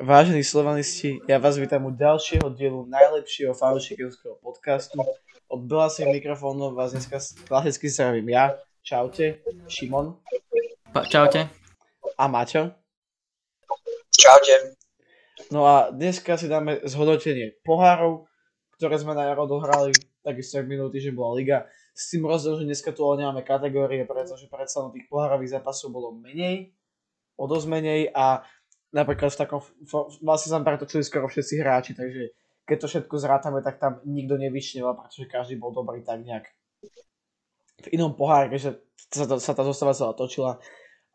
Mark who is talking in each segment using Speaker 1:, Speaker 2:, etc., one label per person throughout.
Speaker 1: Vážení slovanisti, ja vás vítam u ďalšieho dielu najlepšieho fanúšikovského podcastu. Od belasých mikrofónov vás dneska klasicky zdravím ja. Čaute, Šimon.
Speaker 2: Pa, čaute.
Speaker 1: A Maťo.
Speaker 3: Čaute.
Speaker 1: No a dneska si dáme zhodnotenie pohárov, ktoré sme na jaro dohrali, takisto aj minulý týždeň bola liga. S tým rozdiel, že dneska tu ale nemáme kategórie, pretože predsa tých pohárových zápasov bolo menej, o dosť menej a napríklad v takom, vlastne sa pretočili skoro všetci hráči, takže keď to všetko zrátame, tak tam nikto nevyčnil, pretože každý bol dobrý tak nejak v inom pohárke, že sa, to, sa tá zostava celá točila.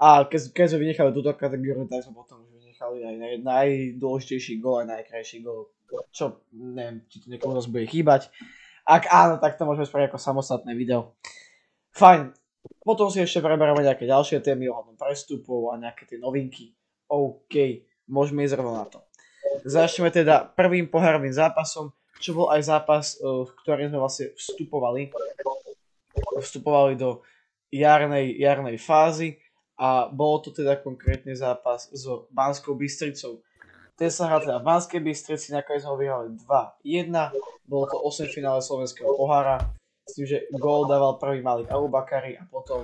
Speaker 1: A keď, keď sme vynechali túto kategóriu, tak sme potom vynechali aj naj, najdôležitejší gol, aj najkrajší gol, čo neviem, či to niekomu zase bude chýbať. Ak áno, tak to môžeme spraviť ako samostatné video. Fajn. Potom si ešte preberieme nejaké ďalšie témy ohľadom prestupov a nejaké tie novinky. OK, môžeme ísť rovno na to. Začneme teda prvým pohárovým zápasom, čo bol aj zápas, e, v ktorým sme vlastne vstupovali. Vstupovali do jarnej, jarnej fázy a bol to teda konkrétne zápas s Banskou Bystricou. Ten sa hral teda v Banskej Bystrici, nakoniec ho vyhrali 2-1, bolo to 8 finále slovenského pohára, s tým, že gól dával prvý Malik Abubakari a potom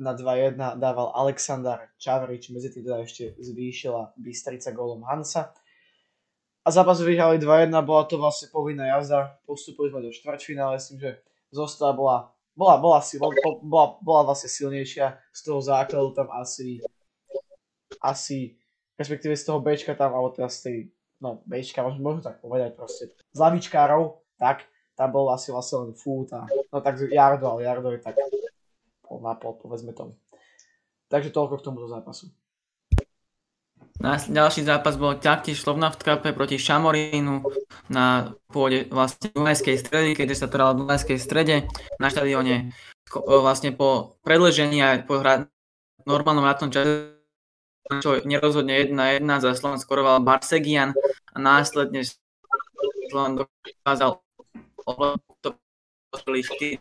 Speaker 1: na 2-1 dával Aleksandar Čavrič, medzi tým teda ešte zvýšila Bystrica gólom Hansa. A zápas vyhrali 2-1, bola to vlastne povinná jazda, postupili sme do štvrťfinále, s tým, že zostala bola, bola, bola, bola, bola, bola vlastne silnejšia, z toho základu tam asi, asi, respektíve z toho Bčka tam, alebo teda z tej, no Bčka, možno, možno tak povedať proste, z lavičkárov, tak, tam bol asi vlastne len fút a, no tak Jardo, ale Jardo je tak na pol, povedzme tomu. Takže toľko k tomuto zápasu.
Speaker 2: Ďalší zápas bol taktiež Slovna v Cupe proti Šamorínu na pôde vlastne Dunajskej stredy, keďže sa to v Dunajskej strede na štadióne vlastne po predležení a po hra, normálnom ratnom čase čo nerozhodne 1-1 za Slovan skoroval Barsegian a následne Slovan dokázal to 4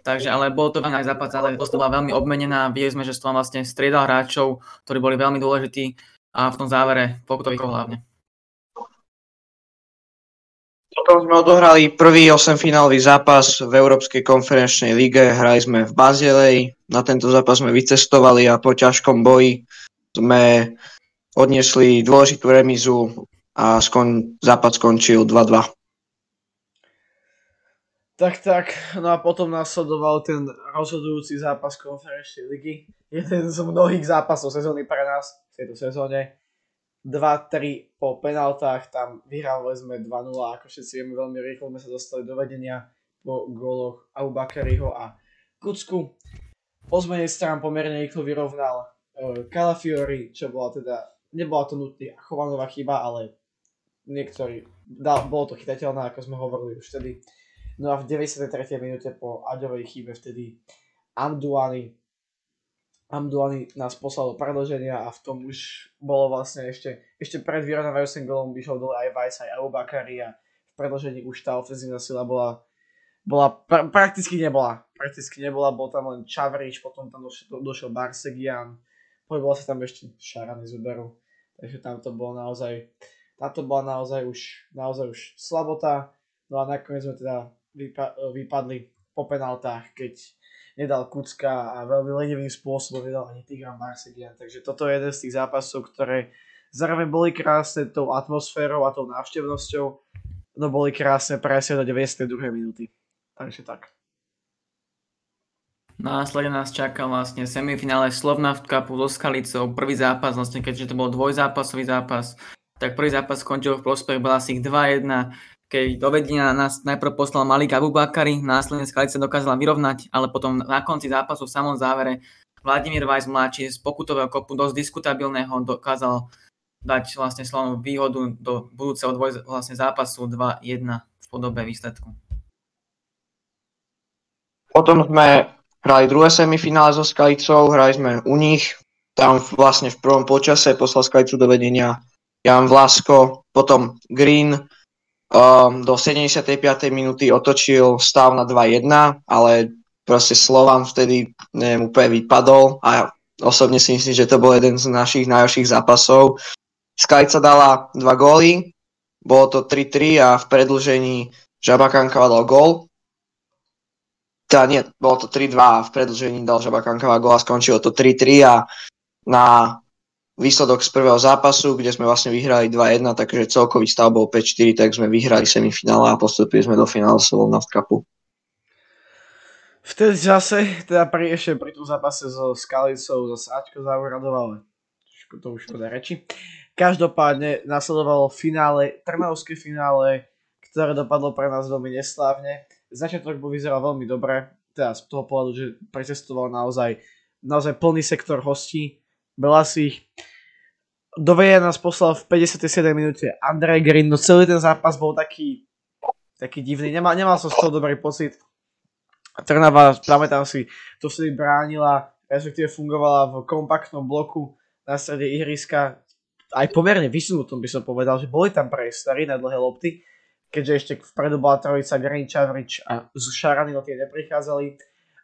Speaker 2: Takže, ale bol to aj zápas, ale to bola veľmi obmenená. Videli sme, že som vlastne striedal hráčov, ktorí boli veľmi dôležití a v tom závere pokutových hlavne.
Speaker 3: Potom sme odohrali prvý 8-finálový zápas v Európskej konferenčnej lige. Hrali sme v Bazilej. Na tento zápas sme vycestovali a po ťažkom boji sme odniesli dôležitú remizu a skon, zápas skončil 2-2.
Speaker 1: Tak, tak, no a potom nasledoval ten rozhodujúci zápas konferenčnej ligy. Jeden z mnohých zápasov sezóny pre nás v tejto sezóne. 2-3 po penaltách, tam vyhrávali sme 2-0, ako všetci vieme, veľmi rýchlo sme sa dostali do vedenia po góloch Aubakariho a Kucku. Pozmenej strán pomerne rýchlo vyrovnal uh, Calafiori, čo bola teda, nebola to nutný chovanová chyba, ale niektorí, dal, bolo to chytateľné, ako sme hovorili už vtedy. No a v 93. minúte po Aďovej chybe vtedy Amduani Amduani nás poslal do predloženia a v tom už bolo vlastne ešte, ešte pred vyrovnávajúcim golom vyšiel dole aj Vajs aj Abubakari a v predložení už tá ofenzívna sila bola, bola pra, prakticky nebola. Prakticky nebola, bol tam len Čavrič, potom tam došiel, došiel Barsegian, pohyboval sa tam ešte Šarany z Uberu, takže tam to bolo naozaj, táto bola naozaj už, naozaj už slabota, no a nakoniec sme teda vypa- vypadli po penaltách, keď nedal Kucka a veľmi lenivým spôsobom nedal ani Tigran Marsegian. Takže toto je jeden z tých zápasov, ktoré zároveň boli krásne tou atmosférou a tou návštevnosťou, no boli krásne presne do 92. minúty. Takže tak.
Speaker 2: Následne nás čaká vlastne semifinále Slovna v Cupu so Skalicou, prvý zápas, vlastne keďže to bol dvojzápasový zápas, tak prvý zápas skončil v prospech Belasich 2-1, keď do vedenia nás najprv poslal Malik Abubakari, následne Skalica dokázala vyrovnať, ale potom na konci zápasu v samom závere Vladimír Vajs mladší z pokutového kopu dosť diskutabilného dokázal dať vlastne slovnú výhodu do budúceho dvoj vlastne zápasu 2-1 v podobe výsledku.
Speaker 3: Potom sme hrali druhé semifinále so Skalicou, hrali sme u nich, tam vlastne v prvom počase poslal Skalicu do vedenia Jan Vlasko, potom Green, um, do 75. minúty otočil stav na 2-1, ale proste Slovan vtedy neviem, úplne vypadol a osobne si myslím, že to bol jeden z našich najhorších zápasov. Skajca dala dva góly, bolo to 3-3 a v predlžení Žabakankava dal gól. Teda nie, bolo to 3-2 a v predlžení dal Žabakankava gól a skončilo to 3-3 a na výsledok z prvého zápasu, kde sme vlastne vyhrali 2-1, takže celkový stav bol 5-4, tak sme vyhrali semifinále a postupili sme do finále Slovnaft Cupu.
Speaker 1: V tej čase, teda pri, ešte pri tom zápase so Skalicou, zase Ačko zauradoval, ale to už škoda reči. Každopádne nasledovalo finále, Trnavské finále, ktoré dopadlo pre nás veľmi neslávne. Začiatok bol vyzeral veľmi dobre, teda z toho pohľadu, že precestoval naozaj, naozaj plný sektor hostí. si ich. Do Veja nás poslal v 57. minúte Andrej Green, no celý ten zápas bol taký, taký divný, nemal, nemal som z toho dobrý pocit. Trnava, pamätám si, to vtedy bránila, respektíve fungovala v kompaktnom bloku na strede ihriska, aj pomerne vysunutom by som povedal, že boli tam priestory na dlhé lopty, keďže ešte vpredu bola trojica Green, Čavrič a z Šaranino tie neprichádzali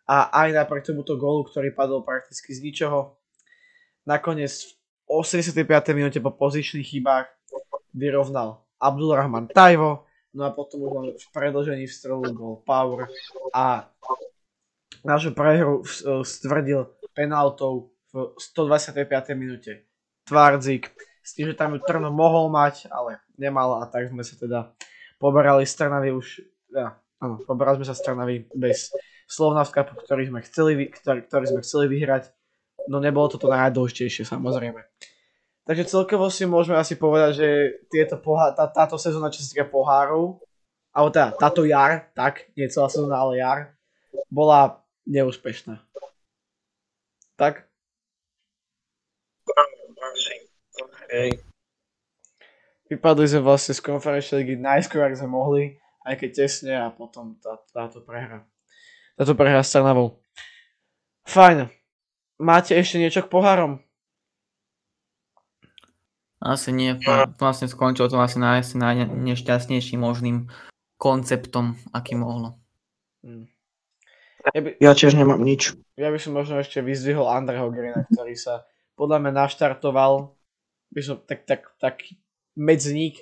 Speaker 1: a aj napriek tomuto gólu, ktorý padol prakticky z ničoho, nakoniec v 85. minúte po pozičných chybách vyrovnal Abdulrahman Tajvo, no a potom už len v predlžení strelu bol Power a našu prehru stvrdil penaltou v 125. minúte Tvardzik s tým, že tam ju Trno mohol mať, ale nemal a tak sme sa teda poberali z Trnavy už, ja, áno, poberali sme sa z Trnavy bez Slovna v kapu, ktorý sme chceli, ktorý, ktorý sme chceli vyhrať, no nebolo to to najdôležitejšie samozrejme. Takže celkovo si môžeme asi povedať, že tieto pohá, tá, táto sezóna, čo sa týka pohárov, alebo teda táto jar, tak, nie celá sezóna, ale jar, bola neúspešná. Tak?
Speaker 3: Hej.
Speaker 1: Vypadli sme vlastne z konferenčnej ligy najskôr, ak sme mohli, aj keď tesne a potom tá, táto prehra. Táto prehra s Trnavou. Fajn. Máte ešte niečo k pohárom?
Speaker 2: Asi nie, vlastne skončilo to asi asi najnešťastnejším možným konceptom, aký mohlo.
Speaker 3: Hmm. Ja, by, ja tiež nemám nič.
Speaker 1: Ja by som možno ešte vyzdvihol Andreho Grina, ktorý sa podľa mňa naštartoval by som tak, tak, tak medzník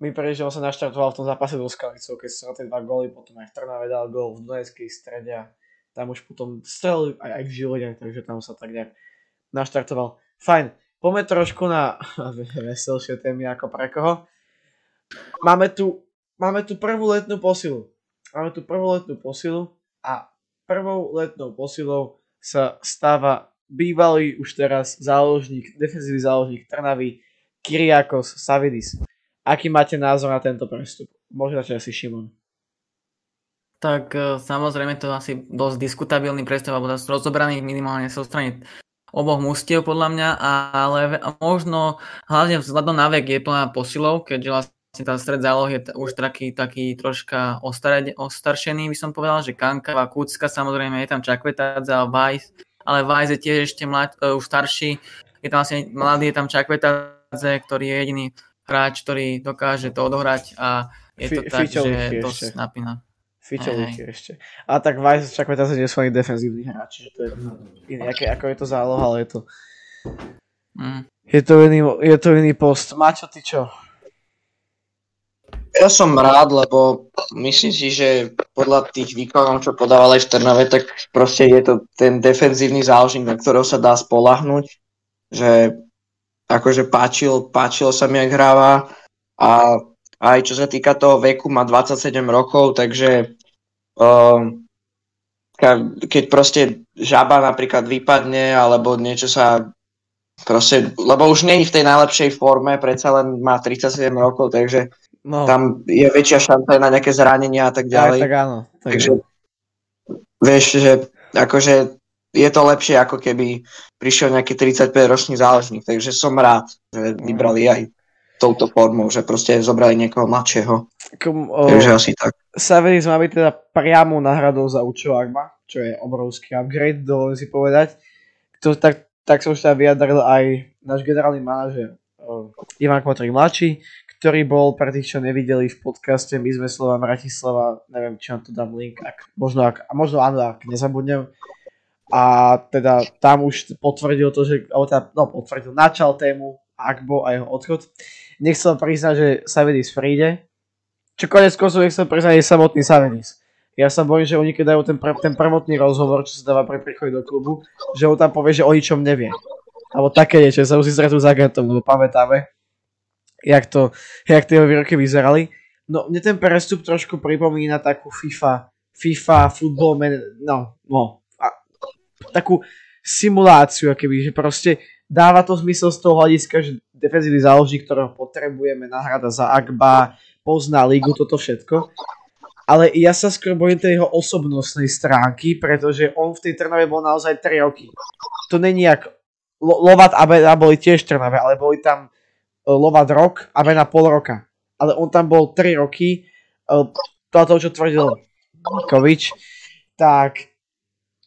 Speaker 1: mi on sa naštartoval v tom zápase do Skalicou, keď sa tie dva góly, potom aj v Trnave dal gól v Dunajskej strede a tam už potom strelil aj, aj v Žiline, takže tam sa tak nejak naštartoval. Fajn, poďme trošku na veselšie témy ako pre koho. Máme tu, máme tu prvú letnú posilu. Máme tu prvú letnú posilu a prvou letnou posilou sa stáva bývalý už teraz záložník, defenzívny záložník Trnavy, Kyriakos Savidis. Aký máte názor na tento prestup? Môže začať asi Šimon.
Speaker 2: Tak e, samozrejme to asi dosť diskutabilný prestup, alebo dosť rozobraný minimálne zo strany oboch mústiev podľa mňa, ale možno hlavne vzhľadom na vek je plná posilov, keďže vlastne tá stred záloh je už taký, taký troška ostaršený, by som povedal, že Kanka a Kucka, samozrejme je tam Čakvetádza a Weiss, ale Vajs je tiež ešte mlad, uh, už starší. Je tam vlastne mladý, je tam Čakvetadze, ktorý je jediný hráč, ktorý dokáže to odohrať a je to F- tak, že to napína.
Speaker 1: Fičovníky ešte. A tak Vajs Čakvetadze nie sú ani defenzívni hráči, že to je iný, aké, ako je to záloha, ale je to mm. je to iný, je to iný post. Mačo, ty čo?
Speaker 3: Ja som rád, lebo myslím si, že podľa tých výkonov, čo podával aj v Trnave, tak proste je to ten defenzívny záložník, na ktorého sa dá spolahnuť, že akože páčil, páčilo sa mi, ak hráva a aj čo sa týka toho veku, má 27 rokov, takže um, keď proste žaba napríklad vypadne, alebo niečo sa proste, lebo už nie je v tej najlepšej forme, predsa len má 37 rokov, takže No. Tam je väčšia šanca na nejaké zranenia a tak ďalej.
Speaker 1: Aj, tak áno. Tak
Speaker 3: Takže áno. vieš, že akože je to lepšie, ako keby prišiel nejaký 35-ročný záležník. Takže som rád, že vybrali aj touto formou, že proste zobrali niekoho mladšieho. Kom, o, Takže asi tak.
Speaker 1: Saveris má byť teda priamo náhradou za Arma, čo je obrovský upgrade, dovolím si povedať. To, tak, tak som už teda vyjadril aj náš generálny manažer Ivan Kmotrik mladší, ktorý bol pre tých, čo nevideli v podcaste My sme Slova Bratislava, neviem, či vám to dám link, ak, možno, ak, a možno áno, ak nezabudnem. A teda tam už potvrdil to, že, alebo teda, no potvrdil, načal tému Akbo a jeho odchod. Nechcel priznať, že Savedis príde. Čo konec koncov nechcel priznať je samotný Savedis. Ja sa bojím, že oni keď dajú ten, pr- ten prvotný rozhovor, čo sa dáva pri príchode do klubu, že on tam povie, že o ničom nevie. Alebo také niečo, sa musí stretnúť s agentom, lebo pamätáme, jak, to, jak tie výroky vyzerali. No, mne ten prestup trošku pripomína takú FIFA, FIFA, football, man, no, no, a, takú simuláciu, keby, že proste dáva to zmysel z toho hľadiska, že defenzívny záložník, ktorého potrebujeme, nahrada za Agba, pozná ligu, toto všetko. Ale ja sa skôr bojím tej jeho osobnostnej stránky, pretože on v tej Trnave bol naozaj 3 roky. To není jak Lovat a Bena boli tiež Trnave, ale boli tam e, Lovat rok a Bena pol roka. Ale on tam bol 3 roky, e, to, čo tvrdil Kovič, tak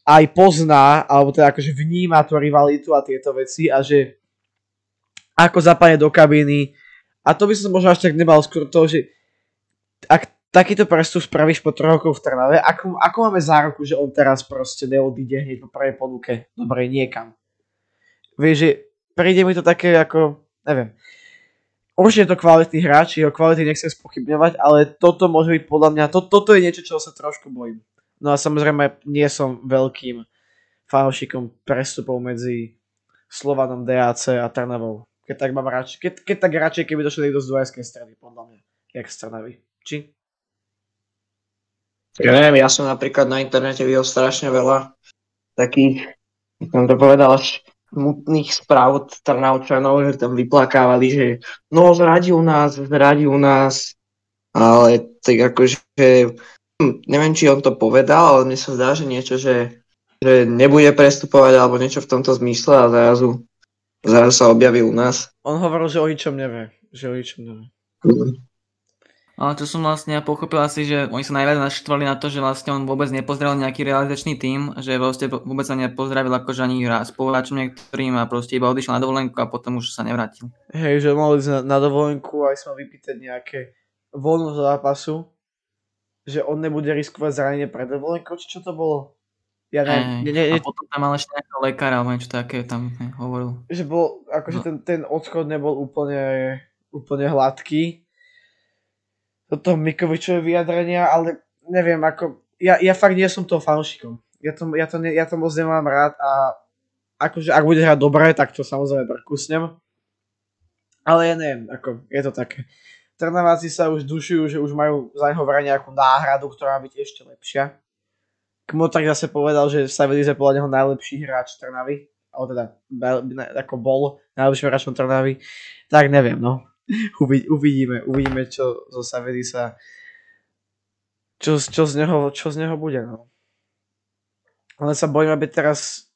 Speaker 1: aj pozná, alebo teda akože vníma tú rivalitu a tieto veci a že ako zapadne do kabíny a to by som možno až tak nebal skôr to, že ak takýto prestup spravíš po troch rokoch v Trnave, ako, ako máme záruku, že on teraz proste neodíde hneď po prvej ponuke, dobre, niekam. Vieš, že príde mi to také ako, neviem, určite je to kvalitný hráč, jeho kvality nechcem spochybňovať, ale toto môže byť podľa mňa, to, toto je niečo, čo sa trošku bojím. No a samozrejme nie som veľkým fanúšikom prestupov medzi Slovanom DAC a Trnavou. Keď tak mám radšej, keď, keď tak radšej, keby došli niekto z Dunajskej strany, podľa mňa, jak z Trnavy. Či?
Speaker 3: Ja neviem, ja som napríklad na internete videl strašne veľa takých, som to povedal, až smutných správ od Trnavčanov, že tam vyplakávali, že no zradil nás, zradil nás, ale tak akože Hm, neviem, či on to povedal, ale mne sa zdá, že niečo, že, že nebude prestupovať alebo niečo v tomto zmysle a zrazu, zrazu sa objaví u nás.
Speaker 1: On hovoril, že o ničom nevie. Že o ničom nevie.
Speaker 3: Mm.
Speaker 2: Ale čo som vlastne pochopil asi, že oni sa najviac naštvali na to, že vlastne on vôbec nepozdravil nejaký realizačný tým, že vlastne vôbec sa nepozdravil akože ani raz spoluhráčom niektorým a proste iba odišiel na dovolenku a potom už sa nevrátil.
Speaker 1: Hej, že mohli ísť na, na dovolenku aj sme vypýtať nejaké voľnú zápasu že on nebude riskovať zranenie pred dovolenkou, či čo to bolo?
Speaker 2: Ja ne, ne, ne, ne, a potom tam mal ešte nejakého lekára, alebo niečo také tam ne, hovoril.
Speaker 1: Že bol, akože no. ten, ten odchod nebol úplne, úplne hladký. Toto Mikovičové vyjadrenia, ale neviem, ako, ja, ja fakt nie som toho fanúšikom. Ja to, ja, to ne, ja to moc nemám rád a akože ak bude hrať dobre, tak to samozrejme prekusnem. Ale ja neviem, ako, je to také. Trnaváci sa už dušujú, že už majú za neho vraj nejakú náhradu, ktorá byť ešte lepšia. Kmotrek zase povedal, že Savilis je podľa neho najlepší hráč Trnavy, alebo teda ako bol najlepším hráčom Trnavy, tak neviem, no. uvidíme, uvidíme, čo zo Savilisa, čo, čo, z neho, čo z neho bude, no. Len sa bojím, aby teraz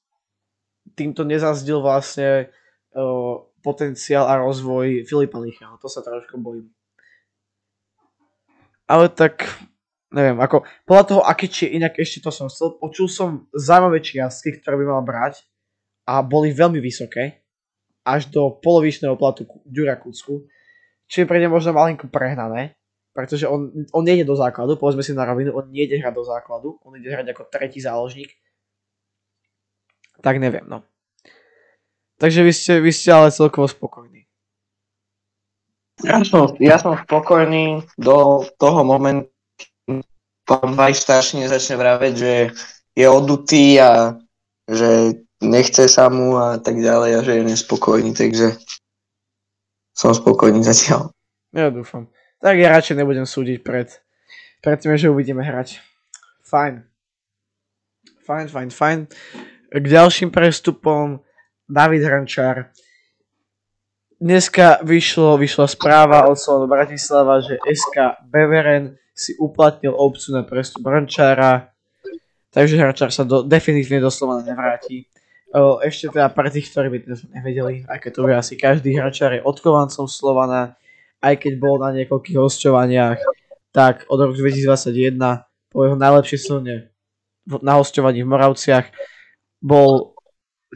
Speaker 1: týmto nezazdil vlastne o, potenciál a rozvoj Filipa Lichého. To sa trošku bojím ale tak neviem, ako podľa toho, aké či inak ešte to som chcel, počul som zaujímavé čiastky, ktoré by mal brať a boli veľmi vysoké, až do polovičného platu Ďura Kucku, čiže pre ne možno malinko prehnané, pretože on, on nejde do základu, povedzme si na rovinu, on nejde hrať do základu, on ide hrať ako tretí záložník, tak neviem, no. Takže vy ste, vy ste ale celkovo spokojní.
Speaker 3: Ja som, ja som spokojný do toho momentu, pán Vajš starší nezačne vraveť, že je odutý a že nechce sa mu a tak ďalej a že je nespokojný, takže som spokojný zatiaľ.
Speaker 1: Ja dúfam. Tak ja radšej nebudem súdiť pred, pred tým, že uvidíme hrať. Fajn. Fajn, fajn, fajn. K ďalším prestupom David Hrančár dneska vyšlo, vyšla správa od Slovanu Bratislava, že SK Beveren si uplatnil opciu na prestup Hrančára, takže Hrančár sa do, definitívne do Slovana nevráti. Ešte teda pre tých, ktorí by to nevedeli, keď to vie asi každý Hrančár je odkovancom Slovana, aj keď bol na niekoľkých hostovaniach, tak od roku 2021 po jeho najlepšej sezóne na hostovaní v Moravciach bol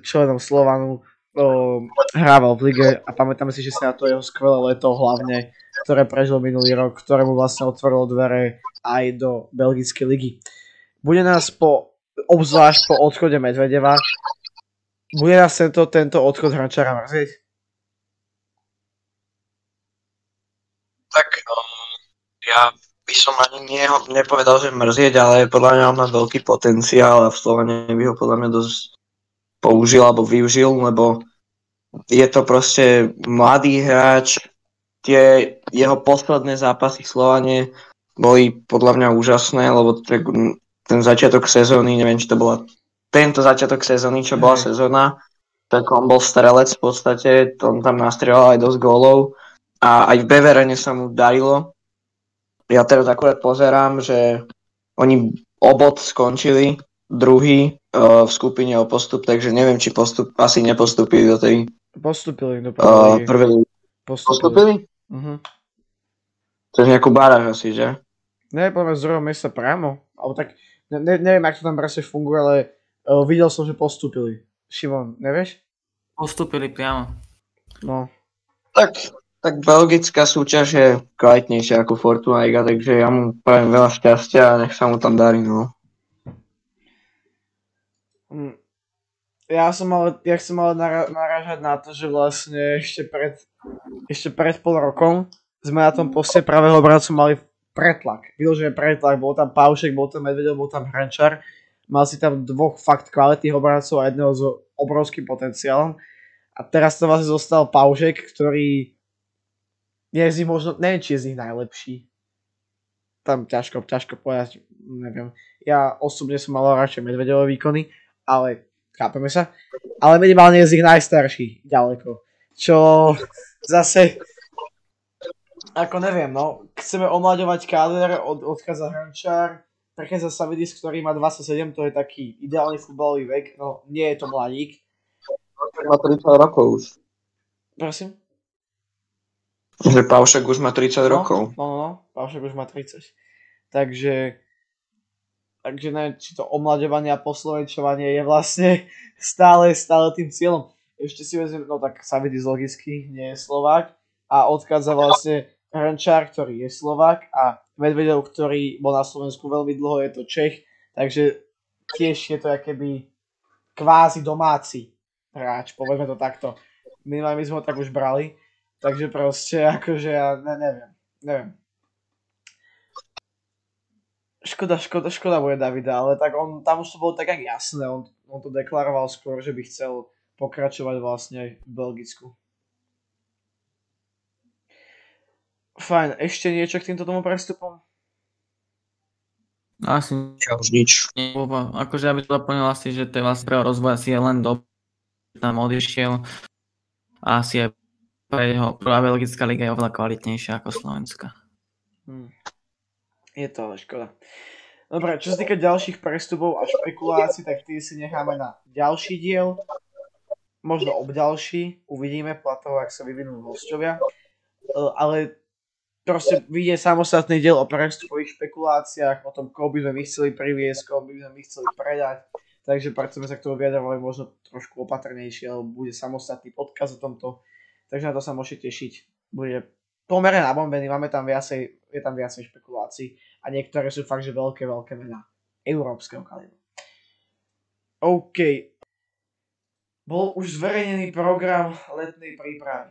Speaker 1: členom Slovanu Ehm, um, hrával v lige a pamätám si, že si na to jeho skvelé leto hlavne, ktoré prežil minulý rok, ktoré mu vlastne otvorilo dvere aj do Belgickej ligy. Bude nás po, obzvlášť po odchode Medvedeva, bude nás tento, tento odchod Hrančara mrzieť?
Speaker 3: Tak um, ja by som ani nie, nepovedal, že mrzieť, ale podľa mňa on má veľký potenciál a v Slovene by ho podľa mňa dosť použil alebo využil, lebo je to proste mladý hráč, tie jeho posledné zápasy v Slovane boli podľa mňa úžasné, lebo ten začiatok sezóny, neviem, či to bola tento začiatok sezóny, čo bola sezóna, tak on bol strelec v podstate, on tam nastrieľal aj dosť gólov a aj v Beverene sa mu darilo. Ja teraz akurát pozerám, že oni obod skončili druhý uh, v skupine o postup, takže neviem, či postup, asi nepostupili do tej
Speaker 1: Postupili do
Speaker 3: uh, prvej.
Speaker 1: Postupili.
Speaker 3: Postupili?
Speaker 1: Uh-huh.
Speaker 3: To je nejakú baráž asi, že?
Speaker 1: Ne, poviem z druhého miesta priamo. Alebo tak, ne, neviem, ako to tam presne funguje, ale uh, videl som, že postupili. Šimon, nevieš?
Speaker 2: Postupili priamo.
Speaker 1: No.
Speaker 3: Tak, tak belgická súťaž je kvalitnejšia ako Fortuna Liga, takže ja mu prajem veľa šťastia a nech sa mu tam darí, no.
Speaker 1: Mm. Ja som ale, ja chcem ale nara- narážať na to, že vlastne ešte pred, ešte pred pol rokom sme na tom poste pravého obrancu mali pretlak. Vyložený pretlak, bol tam Paušek, bol tam Medvedel, bol tam Hrančar. Mal si tam dvoch fakt kvalitných obrancov a jedného s obrovským potenciálom. A teraz to vlastne zostal Paušek, ktorý je z nich možno, neviem, či je z nich najlepší. Tam ťažko, ťažko povedať, neviem. Ja osobne som mal radšej Medvedové výkony, ale chápeme sa. Ale minimálne je z nich najstarší, ďaleko. Čo zase, ako neviem, no, chceme omlaďovať káder, od, odchádza Hrančár, prechádza Savidis, ktorý má 27, to je taký ideálny futbalový vek, no nie je to mladík.
Speaker 3: Má 30 rokov už.
Speaker 1: Prosím?
Speaker 3: Že Paušek už má 30
Speaker 1: No,
Speaker 3: rokov.
Speaker 1: No, no, no, Paušek už má 30. Takže, takže neviem, či to omlaďovanie a poslovenčovanie je vlastne stále, stále tým cieľom. Ešte si vezmem, no tak Savidis logicky nie je Slovák a odchádza vlastne Hrančár, ktorý je Slovák a Medvedev, ktorý bol na Slovensku veľmi dlho, je to Čech, takže tiež je to keby kvázi domáci hráč, povedzme to takto. Minimálne my sme ho tak už brali, takže proste akože ja ne, neviem, neviem. Škoda, škoda, škoda bude Davida, ale tak on, tam už to bolo tak jak jasné, on, on to deklaroval skôr, že by chcel pokračovať vlastne v Belgicku. Fajn, ešte niečo k týmto tomu prestupom?
Speaker 2: Asi
Speaker 3: Ja už nič.
Speaker 2: akože ja by to doplnil asi, že to je vlastne pre jeho rozvoj asi je len do tam odišiel a asi aj pre jeho prvá belgická liga je oveľa kvalitnejšia ako Slovenská.
Speaker 1: Hm. Je to ale škoda. Dobre, čo sa týka ďalších prestupov a špekulácií, tak tie si necháme na ďalší diel. Možno ob ďalší, uvidíme toho, ak sa vyvinú hostovia. E, Ale proste vyjde samostatný diel o prestupových špekuláciách, o tom, koho by sme my chceli priviesť, koho by sme my chceli predať. Takže preto sme sa k tomu vyjadrovali možno trošku opatrnejšie, alebo bude samostatný podkaz o tomto. Takže na to sa môžete tešiť. Bude pomerne nabombený, máme tam viacej, je tam viacej špekulácií a niektoré sú fakt, že veľké, veľké mená európskeho kalibru. OK. Bol už zverejnený program letnej prípravy.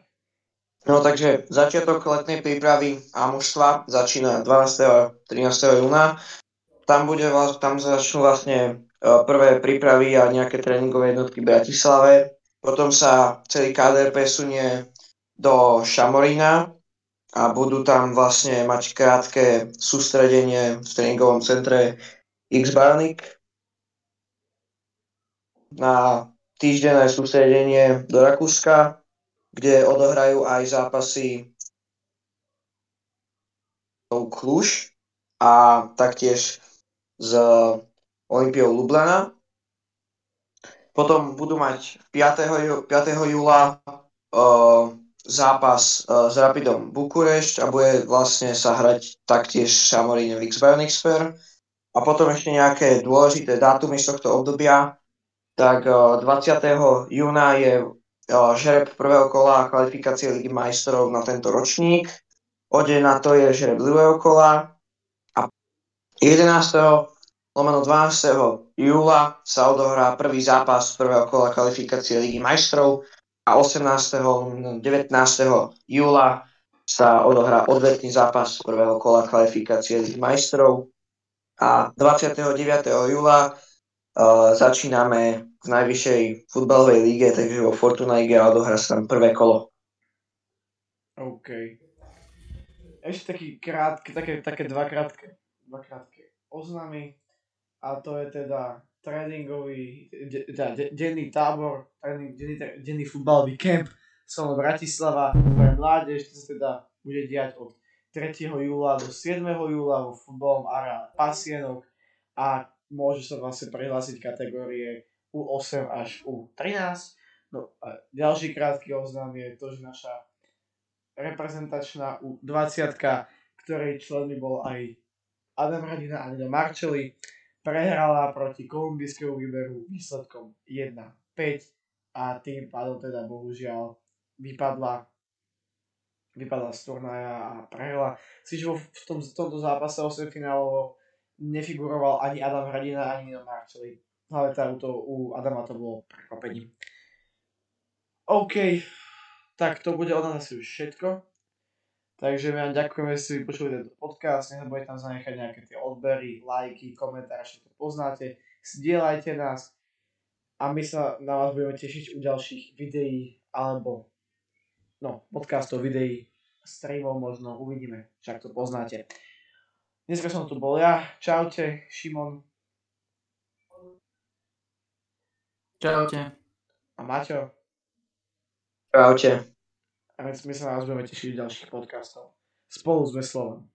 Speaker 3: No takže začiatok letnej prípravy a mužstva začína 12. a 13. júna. Tam, bude, tam začnú vlastne e, prvé prípravy a nejaké tréningové jednotky v Bratislave. Potom sa celý káder presunie do Šamorína a budú tam vlastne mať krátke sústredenie v tréningovom centre X Barnik na týždenné sústredenie do Rakúska, kde odohrajú aj zápasy Kluž a taktiež s Olympiou Lublana. Potom budú mať 5. Jú, 5. júla uh, zápas uh, s Rapidom Bukurešť a bude vlastne sa hrať taktiež Šamorín v X-Bernixper. A potom ešte nejaké dôležité dátumy z tohto obdobia. Tak uh, 20. júna je uh, žreb prvého kola kvalifikácie Ligy majstrov na tento ročník. O deň na to je žreb druhého kola. A 11 lomeno 12. júla sa odohrá prvý zápas prvého kola kvalifikácie Ligy majstrov a 18. lomeno 19. júla sa odohrá odvetný zápas prvého kola kvalifikácie z majstrov a 29. júla uh, začíname v najvyššej futbalovej líge, takže vo Fortuna Lige a odohrá sa tam prvé kolo.
Speaker 1: OK. Ešte taký krátky, také, také dva krátke, dva krátke oznámy a to je teda tréningový, de, teda de, denný tábor, tréning, denný, denný futbalový kemp som Bratislava pre mládež, to sa teda bude diať od 3. júla do 7. júla vo futbalom areále Pasienok a môže sa vlastne prihlásiť kategórie U8 až U13. No a ďalší krátky oznám je to, že naša reprezentačná U20, ktorej členmi bol aj Adam Radina a Nino Marčeli, prehrala proti kolumbijskému výberu výsledkom 1-5 a tým pádom teda bohužiaľ vypadla vypadla z turnaja a prehrala. Si, že v, tom, v tomto zápase 8 finálovo nefiguroval ani Adam Hradina, ani Nino Marčeli. Ale teda to, u Adama to bolo prekvapením. OK, tak to bude od nás asi už všetko. Takže my vám ďakujeme, že si vypočuli tento podcast. Nezabudete tam zanechať nejaké tie odbery, lajky, komentáre, všetko poznáte. Sdielajte nás a my sa na vás budeme tešiť u ďalších videí alebo no, podcastov, videí, streamov možno, uvidíme, však to poznáte. Dneska som tu bol ja, čaute, Šimon.
Speaker 2: Čaute.
Speaker 1: A Maťo.
Speaker 3: Čaute.
Speaker 1: A my sa na vás budeme tešiť v ďalších podcastov. Spolu sme Slovom.